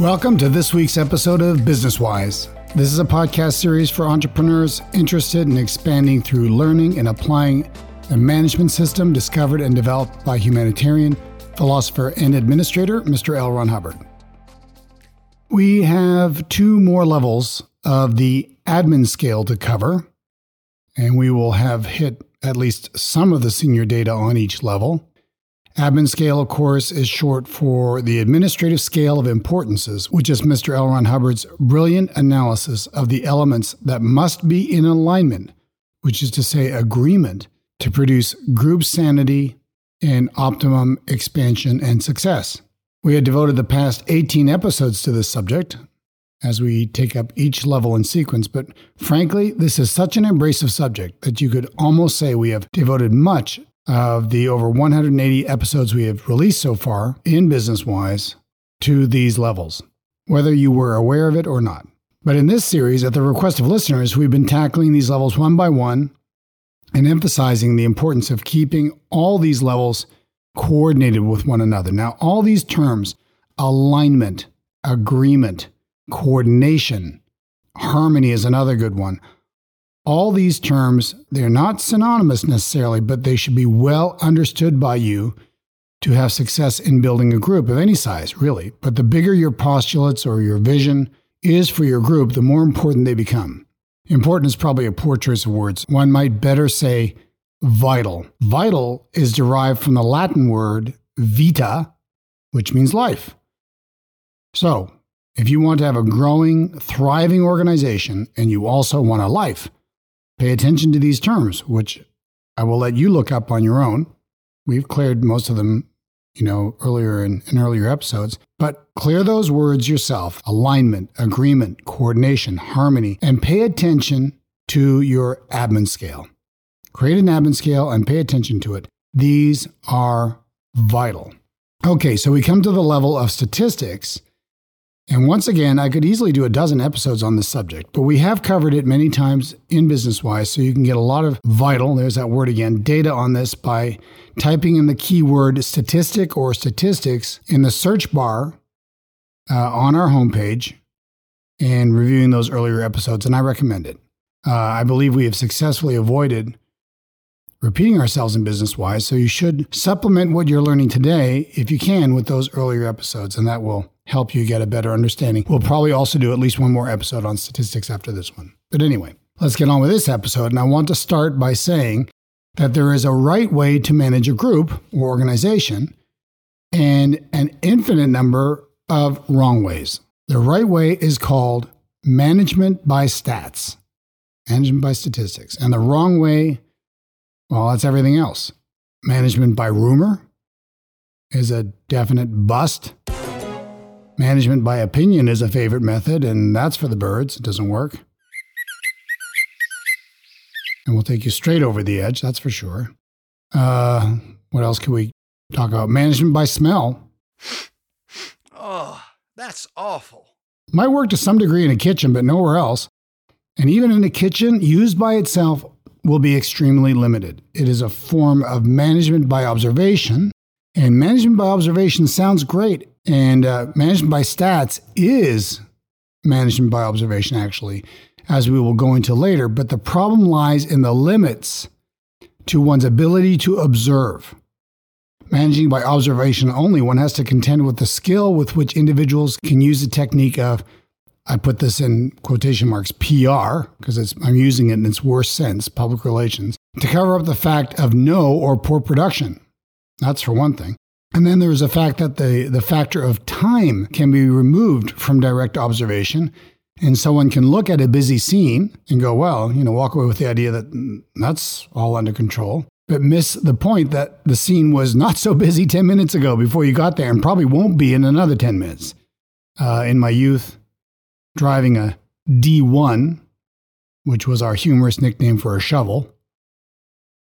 Welcome to this week's episode of Business Wise. This is a podcast series for entrepreneurs interested in expanding through learning and applying a management system discovered and developed by humanitarian, philosopher, and administrator Mr. L. Ron Hubbard. We have two more levels of the admin scale to cover, and we will have hit at least some of the senior data on each level. Admin scale, of course, is short for the administrative scale of importances, which is Mr. L. Ron Hubbard's brilliant analysis of the elements that must be in alignment, which is to say, agreement, to produce group sanity and optimum expansion and success. We had devoted the past 18 episodes to this subject as we take up each level in sequence, but frankly, this is such an embracive subject that you could almost say we have devoted much of the over 180 episodes we have released so far in Business Wise to these levels, whether you were aware of it or not. But in this series, at the request of listeners, we've been tackling these levels one by one and emphasizing the importance of keeping all these levels coordinated with one another. Now, all these terms alignment, agreement, coordination, harmony is another good one all these terms, they're not synonymous necessarily, but they should be well understood by you to have success in building a group of any size, really. But the bigger your postulates or your vision is for your group, the more important they become. Important is probably a poor choice of words. One might better say vital. Vital is derived from the Latin word vita, which means life. So, if you want to have a growing, thriving organization and you also want a life, Pay attention to these terms, which I will let you look up on your own. We've cleared most of them, you know, earlier in, in earlier episodes, but clear those words yourself alignment, agreement, coordination, harmony, and pay attention to your admin scale. Create an admin scale and pay attention to it. These are vital. Okay, so we come to the level of statistics and once again, I could easily do a dozen episodes on this subject, but we have covered it many times in Business Wise, so you can get a lot of vital, there's that word again, data on this by typing in the keyword statistic or statistics in the search bar uh, on our homepage and reviewing those earlier episodes, and I recommend it. Uh, I believe we have successfully avoided repeating ourselves in business wise, so you should supplement what you're learning today, if you can, with those earlier episodes, and that will help you get a better understanding. We'll probably also do at least one more episode on statistics after this one. But anyway, let's get on with this episode. And I want to start by saying that there is a right way to manage a group or organization and an infinite number of wrong ways. The right way is called management by stats, management by statistics. And the wrong way, well, that's everything else. Management by rumor is a definite bust. Management by opinion is a favorite method, and that's for the birds. It doesn't work. And we'll take you straight over the edge, that's for sure. Uh, what else can we talk about? Management by smell. Oh, that's awful. Might work to some degree in a kitchen, but nowhere else. And even in a kitchen, used by itself will be extremely limited. It is a form of management by observation. And management by observation sounds great and uh, management by stats is management by observation, actually, as we will go into later. But the problem lies in the limits to one's ability to observe. Managing by observation only, one has to contend with the skill with which individuals can use the technique of, I put this in quotation marks, PR, because I'm using it in its worst sense, public relations, to cover up the fact of no or poor production. That's for one thing. And then there's the fact that the, the factor of time can be removed from direct observation. And someone can look at a busy scene and go, well, you know, walk away with the idea that mm, that's all under control, but miss the point that the scene was not so busy 10 minutes ago before you got there and probably won't be in another 10 minutes. Uh, in my youth, driving a D1, which was our humorous nickname for a shovel,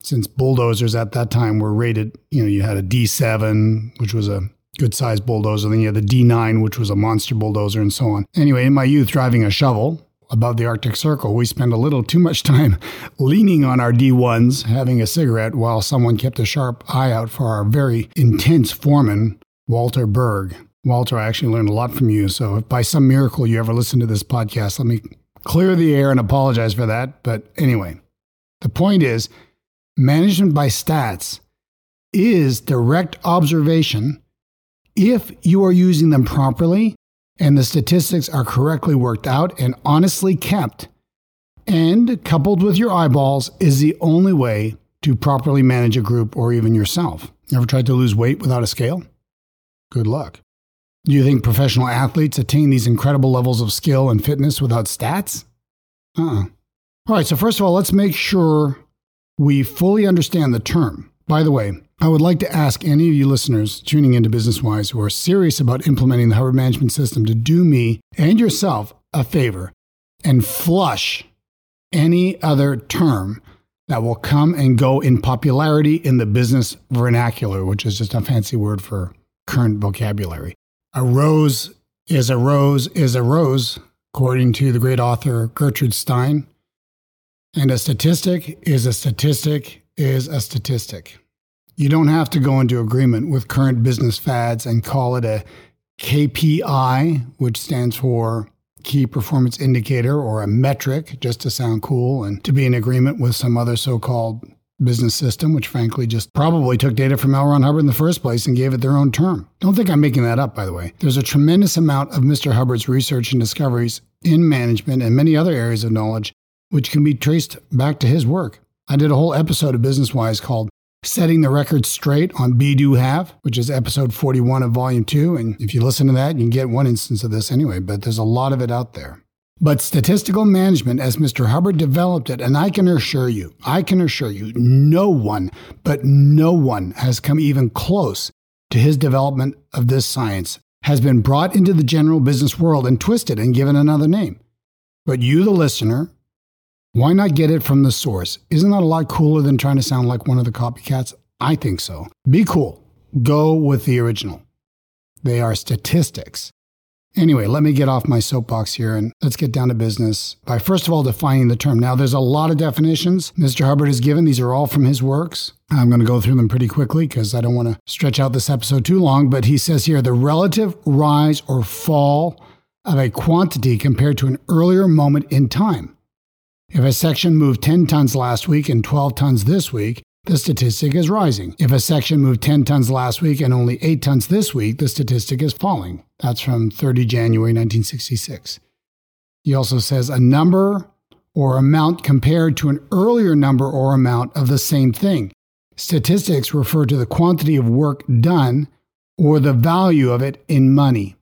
since bulldozers at that time were rated, you know, you had a D7, which was a good sized bulldozer, then you had the D9, which was a monster bulldozer, and so on. Anyway, in my youth, driving a shovel above the Arctic Circle, we spent a little too much time leaning on our D1s, having a cigarette, while someone kept a sharp eye out for our very intense foreman, Walter Berg. Walter, I actually learned a lot from you. So if by some miracle you ever listen to this podcast, let me clear the air and apologize for that. But anyway, the point is management by stats is direct observation if you are using them properly and the statistics are correctly worked out and honestly kept, and coupled with your eyeballs, is the only way to properly manage a group or even yourself. Ever tried to lose weight without a scale? Good luck. Do you think professional athletes attain these incredible levels of skill and fitness without stats? Uh uh-uh. All right, so first of all, let's make sure we fully understand the term. By the way, I would like to ask any of you listeners tuning into Business Wise who are serious about implementing the Hubbard Management System to do me and yourself a favor and flush any other term that will come and go in popularity in the business vernacular, which is just a fancy word for current vocabulary. A rose is a rose is a rose, according to the great author Gertrude Stein. And a statistic is a statistic is a statistic. You don't have to go into agreement with current business fads and call it a KPI, which stands for key performance indicator or a metric, just to sound cool and to be in agreement with some other so called business system, which frankly just probably took data from L. Ron Hubbard in the first place and gave it their own term. Don't think I'm making that up, by the way. There's a tremendous amount of Mr. Hubbard's research and discoveries in management and many other areas of knowledge, which can be traced back to his work. I did a whole episode of Business Wise called Setting the Record Straight on Be Do Have, which is episode 41 of volume two. And if you listen to that, you can get one instance of this anyway, but there's a lot of it out there. But statistical management, as Mr. Hubbard developed it, and I can assure you, I can assure you, no one, but no one has come even close to his development of this science, has been brought into the general business world and twisted and given another name. But you, the listener, why not get it from the source? Isn't that a lot cooler than trying to sound like one of the copycats? I think so. Be cool. Go with the original. They are statistics. Anyway, let me get off my soapbox here and let's get down to business by first of all defining the term. Now, there's a lot of definitions Mr. Hubbard has given. These are all from his works. I'm going to go through them pretty quickly because I don't want to stretch out this episode too long. But he says here the relative rise or fall of a quantity compared to an earlier moment in time. If a section moved 10 tons last week and 12 tons this week, the statistic is rising. If a section moved 10 tons last week and only 8 tons this week, the statistic is falling. That's from 30 January 1966. He also says a number or amount compared to an earlier number or amount of the same thing. Statistics refer to the quantity of work done or the value of it in money.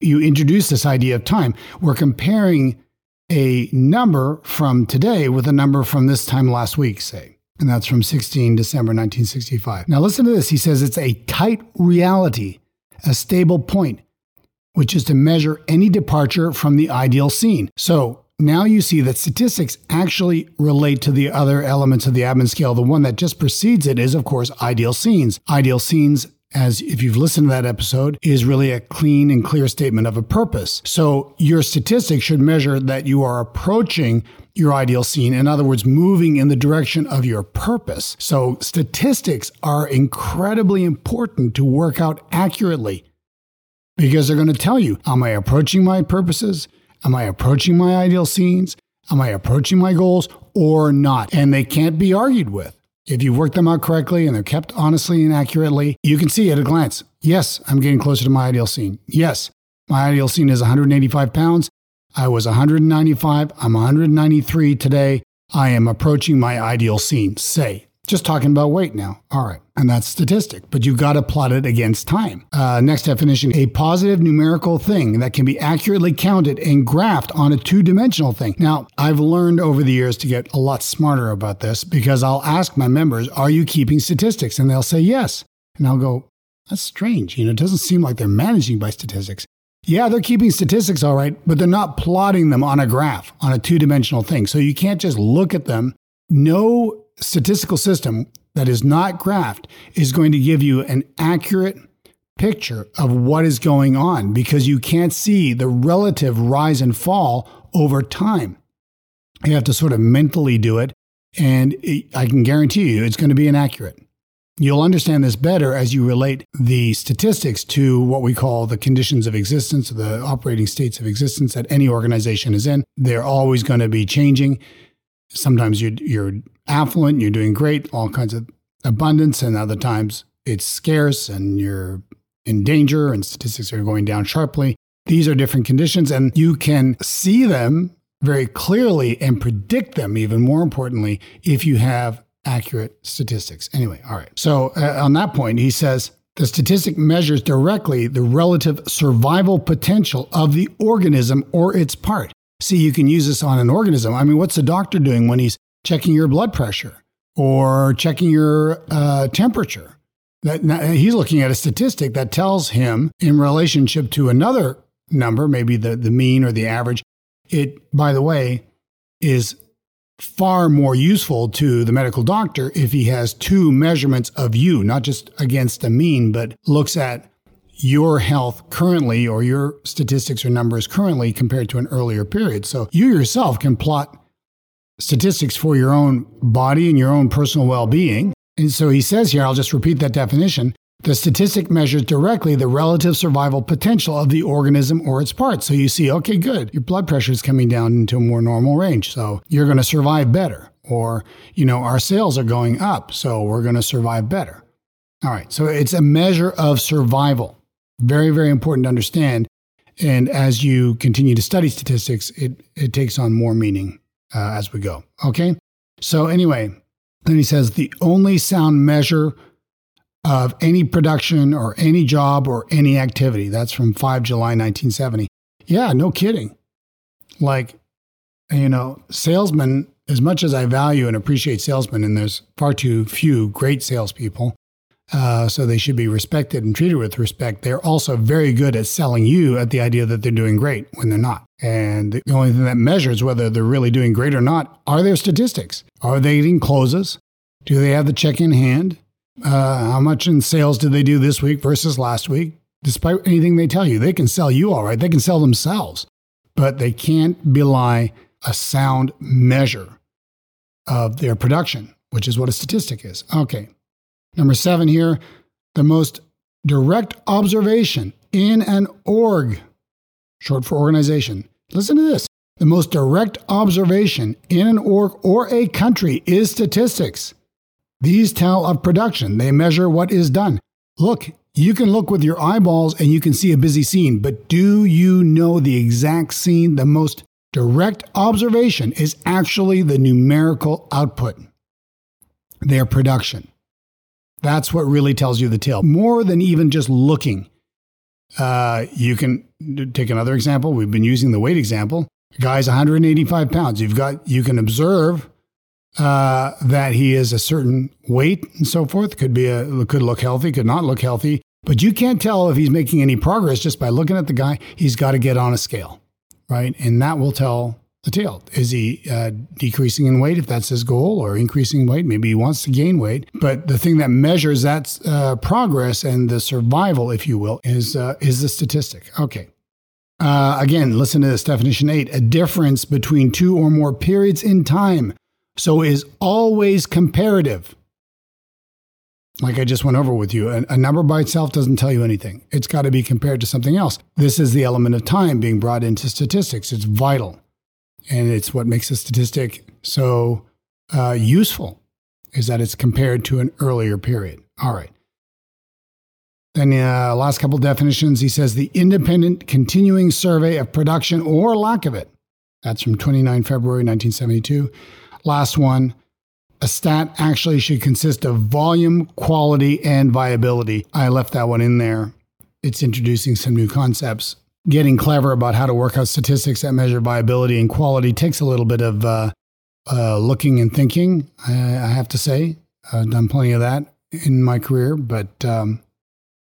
You introduce this idea of time. We're comparing a number from today with a number from this time last week, say. And that's from 16 December 1965. Now, listen to this. He says it's a tight reality, a stable point, which is to measure any departure from the ideal scene. So now you see that statistics actually relate to the other elements of the admin scale. The one that just precedes it is, of course, ideal scenes. Ideal scenes as if you've listened to that episode, is really a clean and clear statement of a purpose. So your statistics should measure that you are approaching your ideal scene. In other words, moving in the direction of your purpose. So statistics are incredibly important to work out accurately because they're going to tell you, am I approaching my purposes? Am I approaching my ideal scenes? Am I approaching my goals or not? And they can't be argued with. If you work them out correctly and they're kept honestly and accurately, you can see at a glance yes, I'm getting closer to my ideal scene. Yes, my ideal scene is 185 pounds. I was 195. I'm 193 today. I am approaching my ideal scene. Say, just talking about weight now. All right. And that's statistic, but you've got to plot it against time. Uh, next definition a positive numerical thing that can be accurately counted and graphed on a two dimensional thing. Now, I've learned over the years to get a lot smarter about this because I'll ask my members, Are you keeping statistics? And they'll say yes. And I'll go, That's strange. You know, it doesn't seem like they're managing by statistics. Yeah, they're keeping statistics all right, but they're not plotting them on a graph, on a two dimensional thing. So you can't just look at them. No statistical system that is not graphed is going to give you an accurate picture of what is going on because you can't see the relative rise and fall over time. You have to sort of mentally do it, and I can guarantee you it's going to be inaccurate. You'll understand this better as you relate the statistics to what we call the conditions of existence, the operating states of existence that any organization is in. They're always going to be changing. Sometimes you're, you're affluent, you're doing great, all kinds of abundance, and other times it's scarce and you're in danger and statistics are going down sharply. These are different conditions, and you can see them very clearly and predict them, even more importantly, if you have accurate statistics. Anyway, all right. So uh, on that point, he says the statistic measures directly the relative survival potential of the organism or its part. See, you can use this on an organism. I mean, what's the doctor doing when he's checking your blood pressure or checking your uh, temperature? That, he's looking at a statistic that tells him in relationship to another number, maybe the, the mean or the average. It, by the way, is far more useful to the medical doctor if he has two measurements of you, not just against a mean, but looks at your health currently or your statistics or numbers currently compared to an earlier period. So you yourself can plot statistics for your own body and your own personal well being. And so he says here, I'll just repeat that definition the statistic measures directly the relative survival potential of the organism or its parts. So you see, okay, good, your blood pressure is coming down into a more normal range. So you're going to survive better. Or, you know, our sales are going up. So we're going to survive better. All right. So it's a measure of survival. Very, very important to understand. And as you continue to study statistics, it, it takes on more meaning uh, as we go. Okay. So, anyway, then he says the only sound measure of any production or any job or any activity. That's from 5 July 1970. Yeah, no kidding. Like, you know, salesmen, as much as I value and appreciate salesmen, and there's far too few great salespeople, uh, so they should be respected and treated with respect. They're also very good at selling you at the idea that they're doing great when they're not. And the only thing that measures whether they're really doing great or not are their statistics. Are they getting closes? Do they have the check in hand? Uh, how much in sales did they do this week versus last week? Despite anything they tell you, they can sell you all right. They can sell themselves, but they can't belie a sound measure of their production, which is what a statistic is. Okay. Number seven here the most direct observation in an org, short for organization. Listen to this. The most direct observation in an org or a country is statistics. These tell of production, they measure what is done. Look, you can look with your eyeballs and you can see a busy scene, but do you know the exact scene? The most direct observation is actually the numerical output, their production. That's what really tells you the tale, more than even just looking. Uh, you can take another example. We've been using the weight example. Guy's 185 pounds. You've got you can observe uh, that he is a certain weight and so forth. Could be a could look healthy, could not look healthy. But you can't tell if he's making any progress just by looking at the guy. He's got to get on a scale, right? And that will tell the tail. Is he uh, decreasing in weight if that's his goal, or increasing weight? Maybe he wants to gain weight. But the thing that measures that uh, progress and the survival, if you will, is uh, is the statistic. Okay. Uh, again, listen to this definition eight: a difference between two or more periods in time so is always comparative. Like I just went over with you, a, a number by itself doesn't tell you anything. It's got to be compared to something else. This is the element of time being brought into statistics. It's vital. And it's what makes a statistic so uh, useful, is that it's compared to an earlier period. All right. Then, uh, last couple definitions, he says the independent continuing survey of production or lack of it. That's from 29 February 1972. Last one. A stat actually should consist of volume, quality, and viability. I left that one in there. It's introducing some new concepts. Getting clever about how to work out statistics that measure viability and quality takes a little bit of uh, uh, looking and thinking, I, I, have to say. I've done plenty of that in my career, but um,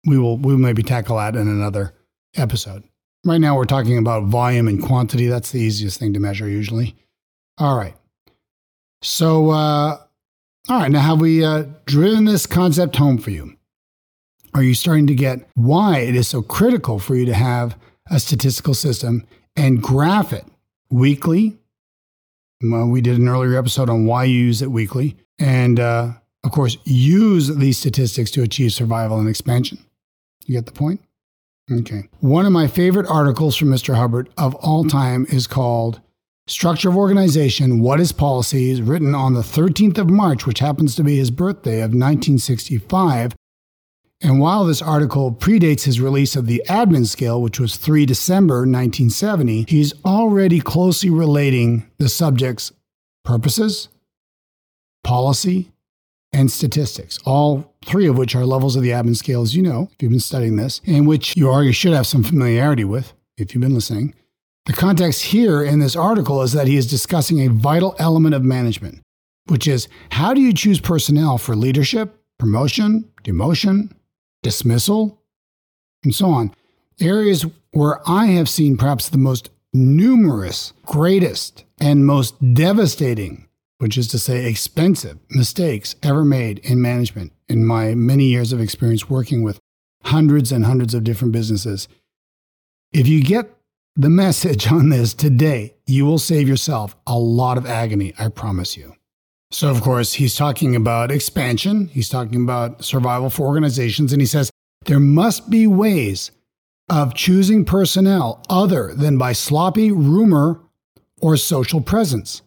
we will we will maybe tackle that in another episode. Right now, we're talking about volume and quantity. That's the easiest thing to measure usually. All right. So, uh, all right, now have we uh, driven this concept home for you? Are you starting to get why it is so critical for you to have a statistical system and graph it weekly? Well, we did an earlier episode on why you use it weekly and uh, of course, use these statistics to achieve survival and expansion. You get the point? Okay. One of my favorite articles from Mr. Hubbard of all time is called Structure of Organization What is Policies, written on the 13th of March, which happens to be his birthday of 1965. And while this article predates his release of the admin scale, which was 3 December 1970, he's already closely relating the subjects purposes, policy, and statistics, all three of which are levels of the admin scale, as you know, if you've been studying this, and which you already should have some familiarity with if you've been listening. The context here in this article is that he is discussing a vital element of management, which is how do you choose personnel for leadership, promotion, demotion, dismissal, and so on. Areas where I have seen perhaps the most numerous, greatest, and most devastating which is to say expensive mistakes ever made in management in my many years of experience working with hundreds and hundreds of different businesses. If you get the message on this today, you will save yourself a lot of agony, I promise you. So, of course, he's talking about expansion, he's talking about survival for organizations, and he says there must be ways of choosing personnel other than by sloppy rumor or social presence.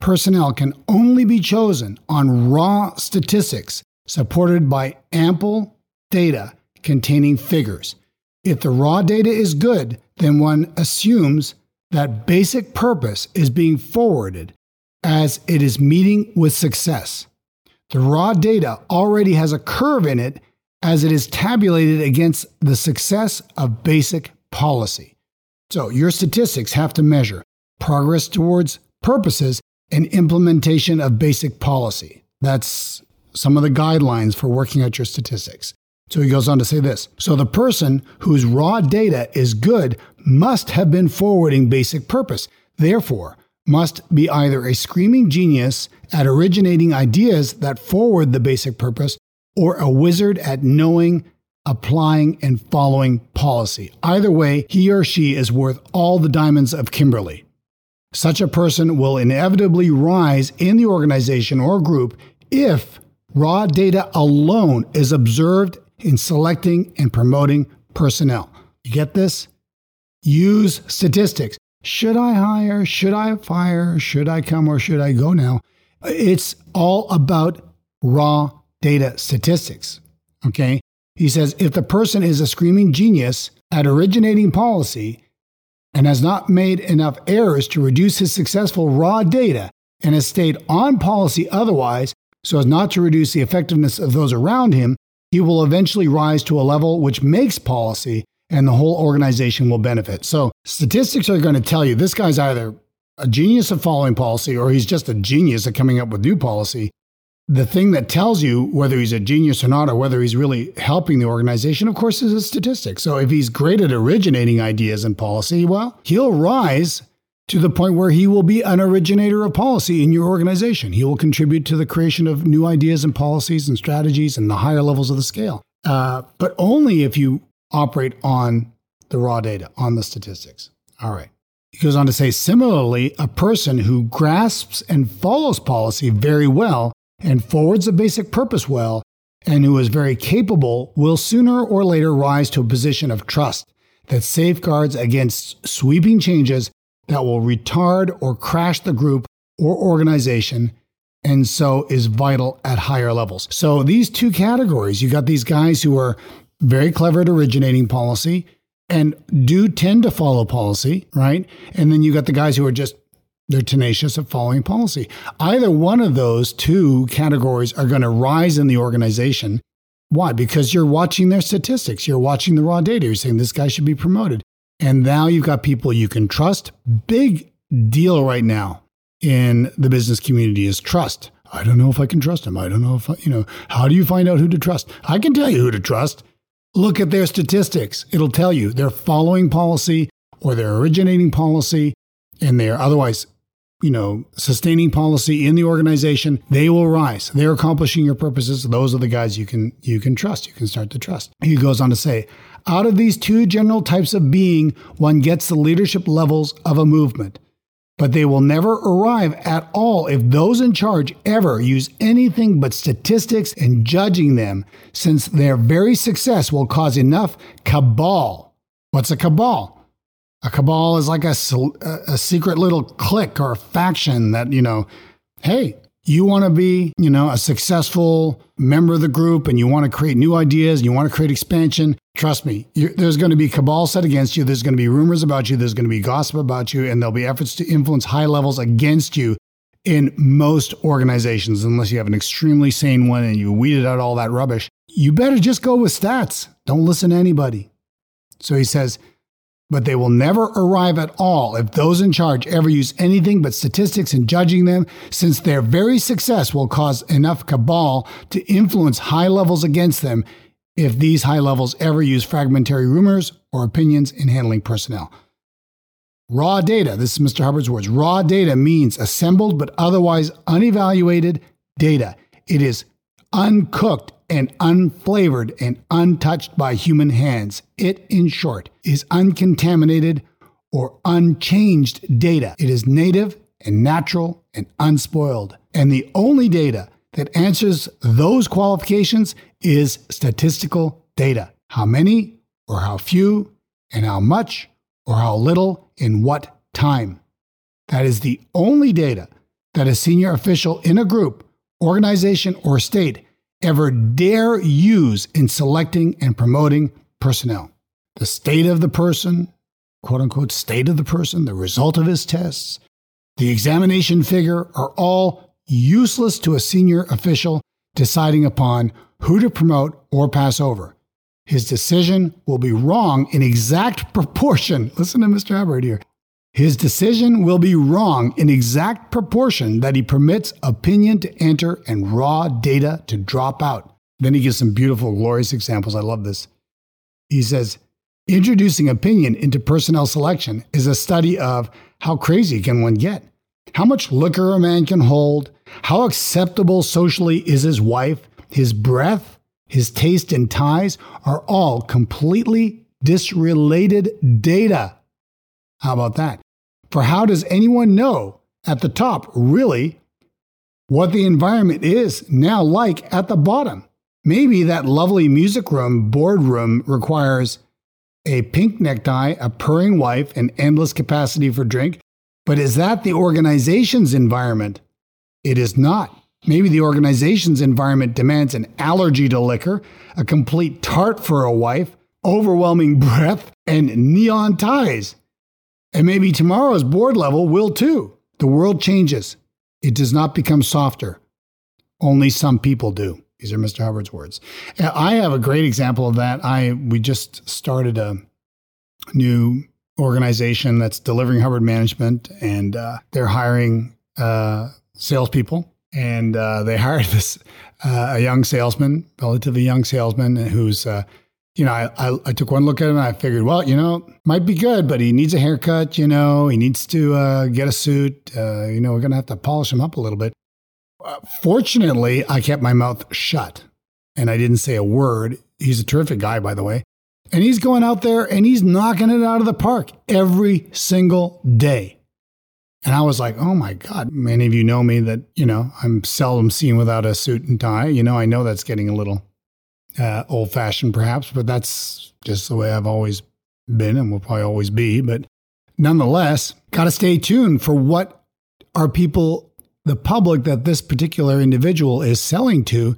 Personnel can only be chosen on raw statistics supported by ample data containing figures. If the raw data is good, then one assumes that basic purpose is being forwarded as it is meeting with success. The raw data already has a curve in it as it is tabulated against the success of basic policy. So your statistics have to measure progress towards purposes and implementation of basic policy. That's some of the guidelines for working out your statistics. So he goes on to say this. So the person whose raw data is good must have been forwarding basic purpose. Therefore, must be either a screaming genius at originating ideas that forward the basic purpose or a wizard at knowing, applying, and following policy. Either way, he or she is worth all the diamonds of Kimberley. Such a person will inevitably rise in the organization or group if raw data alone is observed in selecting and promoting personnel. You get this? Use statistics. Should I hire? Should I fire? Should I come or should I go now? It's all about raw data statistics. Okay. He says if the person is a screaming genius at originating policy, and has not made enough errors to reduce his successful raw data and has stayed on policy otherwise so as not to reduce the effectiveness of those around him, he will eventually rise to a level which makes policy and the whole organization will benefit. So, statistics are going to tell you this guy's either a genius of following policy or he's just a genius at coming up with new policy the thing that tells you whether he's a genius or not, or whether he's really helping the organization, of course, is a statistic. So if he's great at originating ideas and policy, well, he'll rise to the point where he will be an originator of policy in your organization. He will contribute to the creation of new ideas and policies and strategies and the higher levels of the scale. Uh, but only if you operate on the raw data, on the statistics. All right. He goes on to say, similarly, a person who grasps and follows policy very well and forwards the basic purpose well, and who is very capable will sooner or later rise to a position of trust that safeguards against sweeping changes that will retard or crash the group or organization and so is vital at higher levels. So these two categories, you got these guys who are very clever at originating policy and do tend to follow policy, right? And then you got the guys who are just they're tenacious at following policy. Either one of those two categories are going to rise in the organization. Why? Because you're watching their statistics, you're watching the raw data, you're saying this guy should be promoted. And now you've got people you can trust. Big deal right now in the business community is trust. I don't know if I can trust him. I don't know if, I, you know, how do you find out who to trust? I can tell you who to trust. Look at their statistics. It'll tell you they're following policy or they're originating policy and they're otherwise you know, sustaining policy in the organization, they will rise. They're accomplishing your purposes. Those are the guys you can you can trust. You can start to trust. He goes on to say, out of these two general types of being, one gets the leadership levels of a movement. But they will never arrive at all if those in charge ever use anything but statistics and judging them, since their very success will cause enough cabal. What's a cabal? A cabal is like a, a secret little clique or faction that, you know, hey, you want to be, you know, a successful member of the group and you want to create new ideas and you want to create expansion, trust me, there's going to be cabal set against you. There's going to be rumors about you. There's going to be gossip about you. And there'll be efforts to influence high levels against you in most organizations, unless you have an extremely sane one and you weeded out all that rubbish. You better just go with stats. Don't listen to anybody. So he says, but they will never arrive at all if those in charge ever use anything but statistics in judging them, since their very success will cause enough cabal to influence high levels against them if these high levels ever use fragmentary rumors or opinions in handling personnel. Raw data, this is Mr. Hubbard's words, raw data means assembled but otherwise unevaluated data. It is uncooked and unflavored and untouched by human hands. It, in short, is uncontaminated or unchanged data. It is native and natural and unspoiled. And the only data that answers those qualifications is statistical data. How many or how few and how much or how little in what time. That is the only data that a senior official in a group, organization, or state ever dare use in selecting and promoting personnel. The state of the person, quote unquote, state of the person, the result of his tests, the examination figure are all useless to a senior official deciding upon who to promote or pass over. His decision will be wrong in exact proportion. Listen to Mr. Hubbard here. His decision will be wrong in exact proportion that he permits opinion to enter and raw data to drop out. Then he gives some beautiful, glorious examples. I love this. He says, Introducing opinion into personnel selection is a study of how crazy can one get? How much liquor a man can hold? How acceptable socially is his wife? His breath, his taste and ties are all completely disrelated data. How about that? For how does anyone know at the top, really, what the environment is now like at the bottom? Maybe that lovely music room, boardroom requires a pink necktie, a purring wife, and endless capacity for drink. But is that the organization's environment? It is not. Maybe the organization's environment demands an allergy to liquor, a complete tart for a wife, overwhelming breath, and neon ties. And maybe tomorrow's board level will too. The world changes. It does not become softer. Only some people do. These are Mr. Hubbard's words. I have a great example of that. I we just started a new organization that's delivering Hubbard management, and uh, they're hiring uh, salespeople. And uh, they hired this uh, a young salesman, relatively young salesman, who's uh, you know, I, I, I, took one look at him and I figured, well, you know, might be good, but he needs a haircut, you know, he needs to uh, get a suit. Uh, you know, we're to have to polish him up a little bit. Uh, fortunately, I kept my mouth shut and I didn't say a word. He's a terrific guy, by the way. And he's going out there and he's knocking it out of the park every single day. And I was like, oh my God, many of you know me that, you know, I'm seldom seen without a suit and tie. You know, I know that's getting a little uh, old fashioned perhaps, but that's just the way I've always been and will probably always be. But nonetheless, got to stay tuned for what are people, the public that this particular individual is selling to.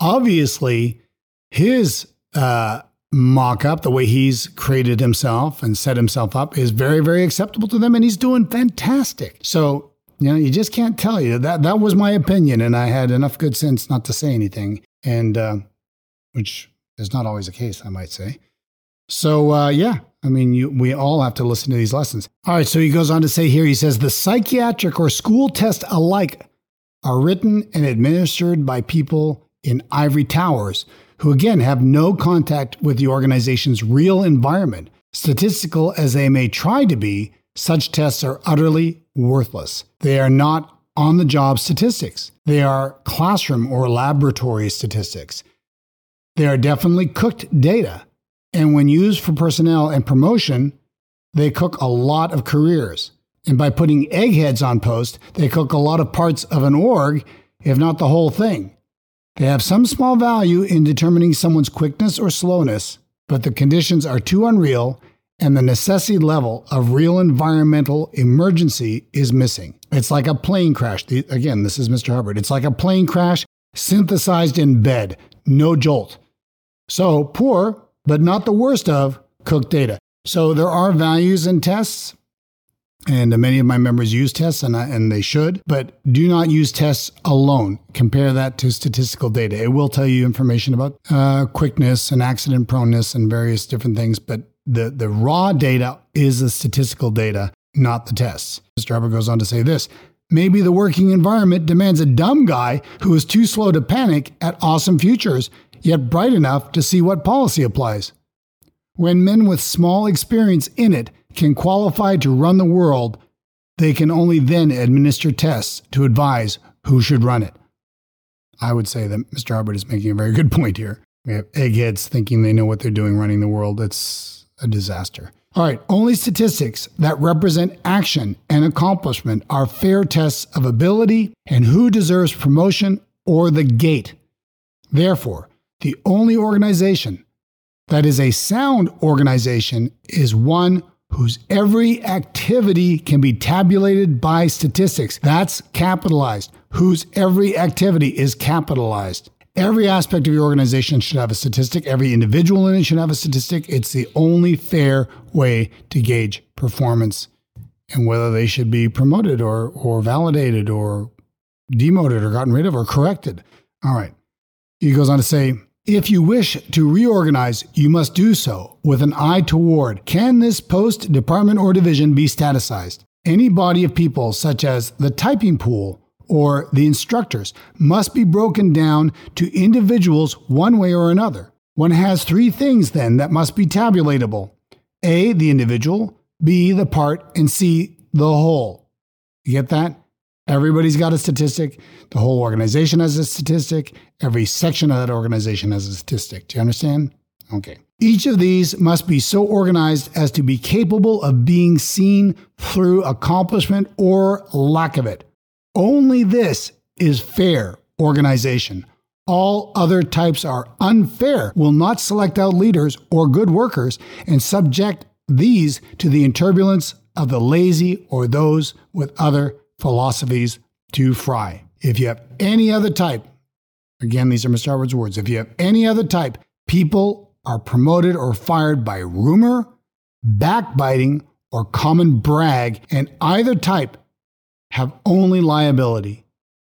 Obviously, his uh, mock up, the way he's created himself and set himself up, is very, very acceptable to them, and he's doing fantastic. So, you know, you just can't tell you that that was my opinion, and I had enough good sense not to say anything. And uh, which is not always the case, I might say. So, uh, yeah, I mean, you, we all have to listen to these lessons. All right, so he goes on to say here he says the psychiatric or school test alike are written and administered by people in ivory towers who, again, have no contact with the organization's real environment. Statistical as they may try to be, such tests are utterly worthless. They are not on the job statistics, they are classroom or laboratory statistics. They are definitely cooked data. And when used for personnel and promotion, they cook a lot of careers. And by putting eggheads on post, they cook a lot of parts of an org, if not the whole thing. They have some small value in determining someone's quickness or slowness, but the conditions are too unreal and the necessity level of real environmental emergency is missing. It's like a plane crash. Again, this is Mr. Hubbard. It's like a plane crash synthesized in bed, no jolt. So poor, but not the worst of, cooked data. So there are values in tests, and many of my members use tests, and, I, and they should, but do not use tests alone. Compare that to statistical data. It will tell you information about uh, quickness and accident proneness and various different things, but the, the raw data is the statistical data, not the tests. Mr. Hubbard goes on to say this Maybe the working environment demands a dumb guy who is too slow to panic at awesome futures, yet bright enough to see what policy applies. When men with small experience in it can qualify to run the world, they can only then administer tests to advise who should run it. I would say that Mr. Hubbard is making a very good point here. We have eggheads thinking they know what they're doing running the world. It's a disaster. All right, only statistics that represent action and accomplishment are fair tests of ability and who deserves promotion or the gate. Therefore, the only organization that is a sound organization is one whose every activity can be tabulated by statistics. That's capitalized. Whose every activity is capitalized. Every aspect of your organization should have a statistic. Every individual in it should have a statistic. It's the only fair way to gauge performance and whether they should be promoted or, or validated or demoted or gotten rid of or corrected. All right. He goes on to say, if you wish to reorganize, you must do so with an eye toward can this post, department, or division be staticized? Any body of people, such as the typing pool, or the instructors must be broken down to individuals one way or another. One has three things then that must be tabulatable A, the individual, B, the part, and C, the whole. You get that? Everybody's got a statistic. The whole organization has a statistic. Every section of that organization has a statistic. Do you understand? Okay. Each of these must be so organized as to be capable of being seen through accomplishment or lack of it. Only this is fair organization. All other types are unfair, will not select out leaders or good workers, and subject these to the turbulence of the lazy or those with other philosophies to fry. If you have any other type, again, these are Mr. Hubbard's words, if you have any other type, people are promoted or fired by rumor, backbiting, or common brag, and either type have only liability,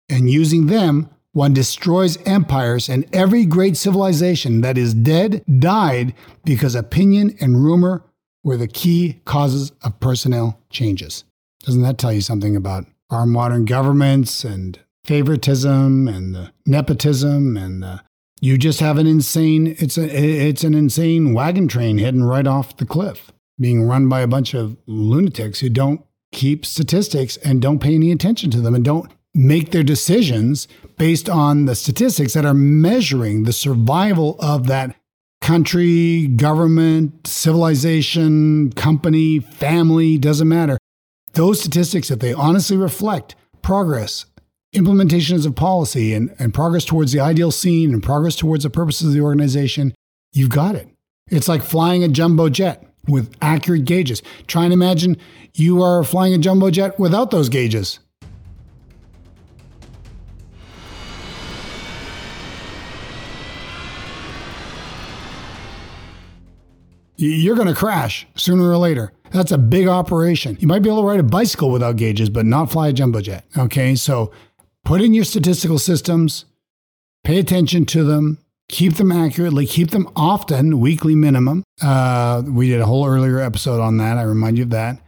and using them, one destroys empires, and every great civilization that is dead died because opinion and rumor were the key causes of personnel changes. Doesn't that tell you something about our modern governments and favoritism and the nepotism and the you just have an insane it's a it's an insane wagon train heading right off the cliff being run by a bunch of lunatics who don't keep statistics and don't pay any attention to them and don't make their decisions based on the statistics that are measuring the survival of that country, government, civilization, company, family, doesn't matter. Those statistics, if they honestly reflect progress, implementations of policy, and, and progress towards the ideal scene and progress towards the purposes of the organization, you've got it. It's like flying a jumbo jet with accurate gauges. Try and imagine you are flying a jumbo jet without those gauges. You're going to crash sooner or later. That's a big operation. You might be able to ride a bicycle without gauges, but not fly a jumbo jet. Okay, so put in your statistical systems, pay attention to them, keep them accurately, keep them often, weekly minimum. Uh, we did a whole earlier episode on that. I remind you of that.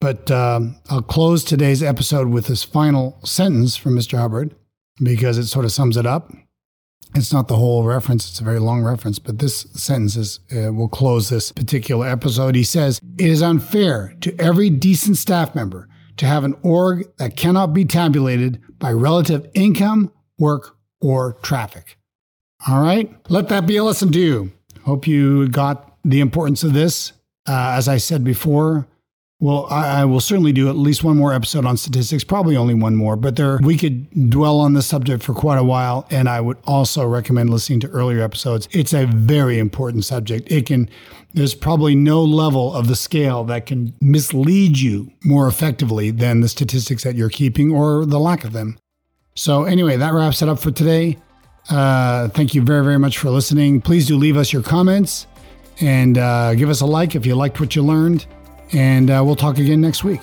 But um, I'll close today's episode with this final sentence from Mr. Hubbard because it sort of sums it up. It's not the whole reference, it's a very long reference, but this sentence is, uh, will close this particular episode. He says, It is unfair to every decent staff member to have an org that cannot be tabulated by relative income, work, or traffic. All right, let that be a lesson to you. Hope you got the importance of this. Uh, as I said before, Well, I, I, will certainly do at least one more episode on statistics, probably only one more, but there we could dwell on this subject for quite a while. And I would also recommend listening to earlier episodes. It's a very important subject. It can there's probably no level of the scale that can mislead you more effectively than the statistics that you're keeping or the lack of them. So, anyway, that wraps it up for today. Uh, thank you very, very much for listening. Please do leave us your comments and uh, give us a like if you liked what you learned. And uh, we'll talk again next week.